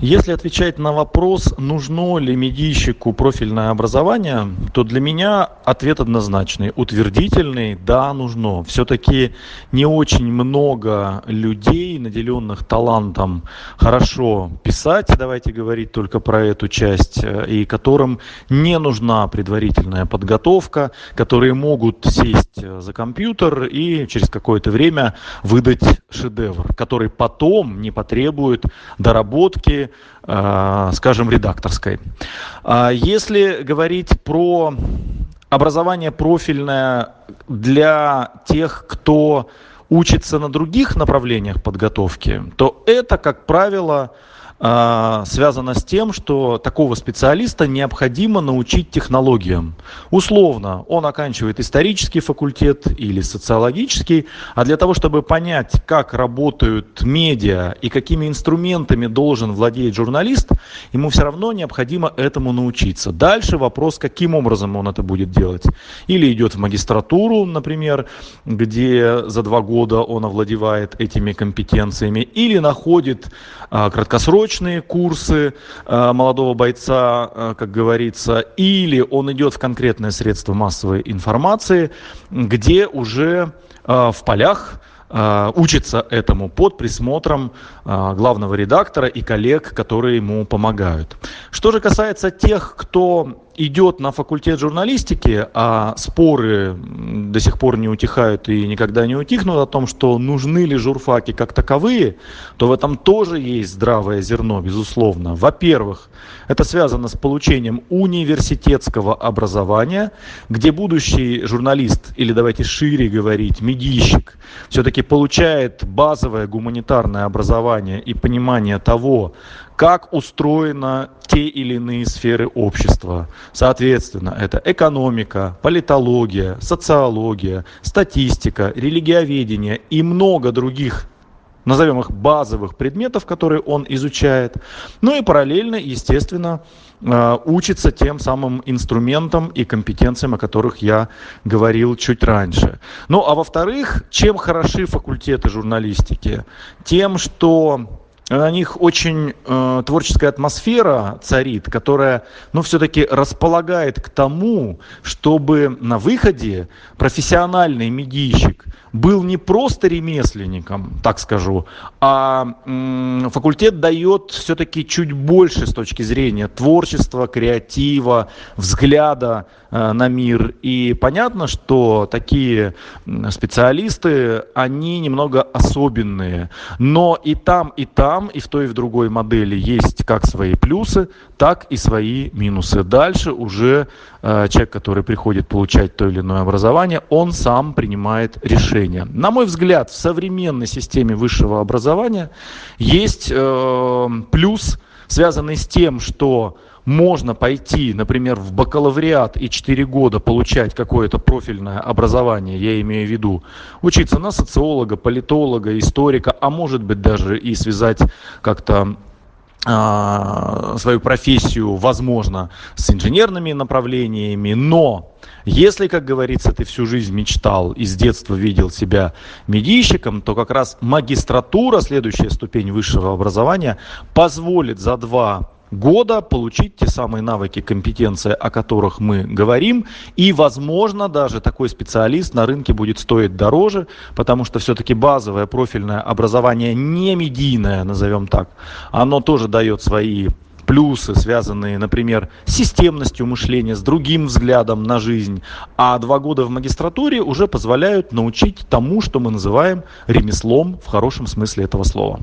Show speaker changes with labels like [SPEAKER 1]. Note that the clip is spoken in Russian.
[SPEAKER 1] Если отвечать на вопрос, нужно ли медийщику профильное образование, то для меня ответ однозначный, утвердительный, да, нужно. Все-таки не очень много людей, наделенных талантом хорошо писать, давайте говорить только про эту часть, э, и которым не нужна предварительная подготовка, которые могут сесть э, за компьютер и через какое-то время выдать шедевр, который потом не потребует доработки, Э, скажем, редакторской. А если говорить про образование профильное для тех, кто учится на других направлениях подготовки, то это, как правило, связано с тем, что такого специалиста необходимо научить технологиям. Условно, он оканчивает исторический факультет или социологический, а для того, чтобы понять, как работают медиа и какими инструментами должен владеть журналист, ему все равно необходимо этому научиться. Дальше вопрос, каким образом он это будет делать. Или идет в магистратуру, например, где за два года он овладевает этими компетенциями, или находит а, краткосрочный точные курсы э, молодого бойца, э, как говорится, или он идет в конкретное средство массовой информации, где уже э, в полях учится этому под присмотром главного редактора и коллег, которые ему помогают. Что же касается тех, кто идет на факультет журналистики, а споры до сих пор не утихают и никогда не утихнут о том, что нужны ли журфаки как таковые, то в этом тоже есть здравое зерно, безусловно. Во-первых, это связано с получением университетского образования, где будущий журналист, или давайте шире говорить, медийщик, все-таки получает базовое гуманитарное образование и понимание того, как устроены те или иные сферы общества. Соответственно, это экономика, политология, социология, статистика, религиоведение и много других назовем их базовых предметов, которые он изучает. Ну и параллельно, естественно, э, учится тем самым инструментам и компетенциям, о которых я говорил чуть раньше. Ну а во-вторых, чем хороши факультеты журналистики? Тем, что на них очень э, творческая атмосфера царит, которая, ну, все-таки располагает к тому, чтобы на выходе профессиональный медийщик был не просто ремесленником, так скажу, а м, факультет дает все-таки чуть больше с точки зрения творчества, креатива, взгляда э, на мир. И понятно, что такие специалисты, они немного особенные, но и там, и там там и в той, и в другой модели есть как свои плюсы, так и свои минусы. Дальше уже э, человек, который приходит получать то или иное образование, он сам принимает решение. На мой взгляд, в современной системе высшего образования есть э, плюс, связанный с тем, что можно пойти, например, в бакалавриат и 4 года получать какое-то профильное образование, я имею в виду, учиться на социолога, политолога, историка, а может быть даже и связать как-то а, свою профессию, возможно, с инженерными направлениями, но если, как говорится, ты всю жизнь мечтал и с детства видел себя медийщиком, то как раз магистратура, следующая ступень высшего образования, позволит за два года получить те самые навыки, компетенции, о которых мы говорим. И, возможно, даже такой специалист на рынке будет стоить дороже, потому что все-таки базовое профильное образование не медийное, назовем так, оно тоже дает свои плюсы, связанные, например, с системностью мышления, с другим взглядом на жизнь. А два года в магистратуре уже позволяют научить тому, что мы называем ремеслом в хорошем смысле этого слова.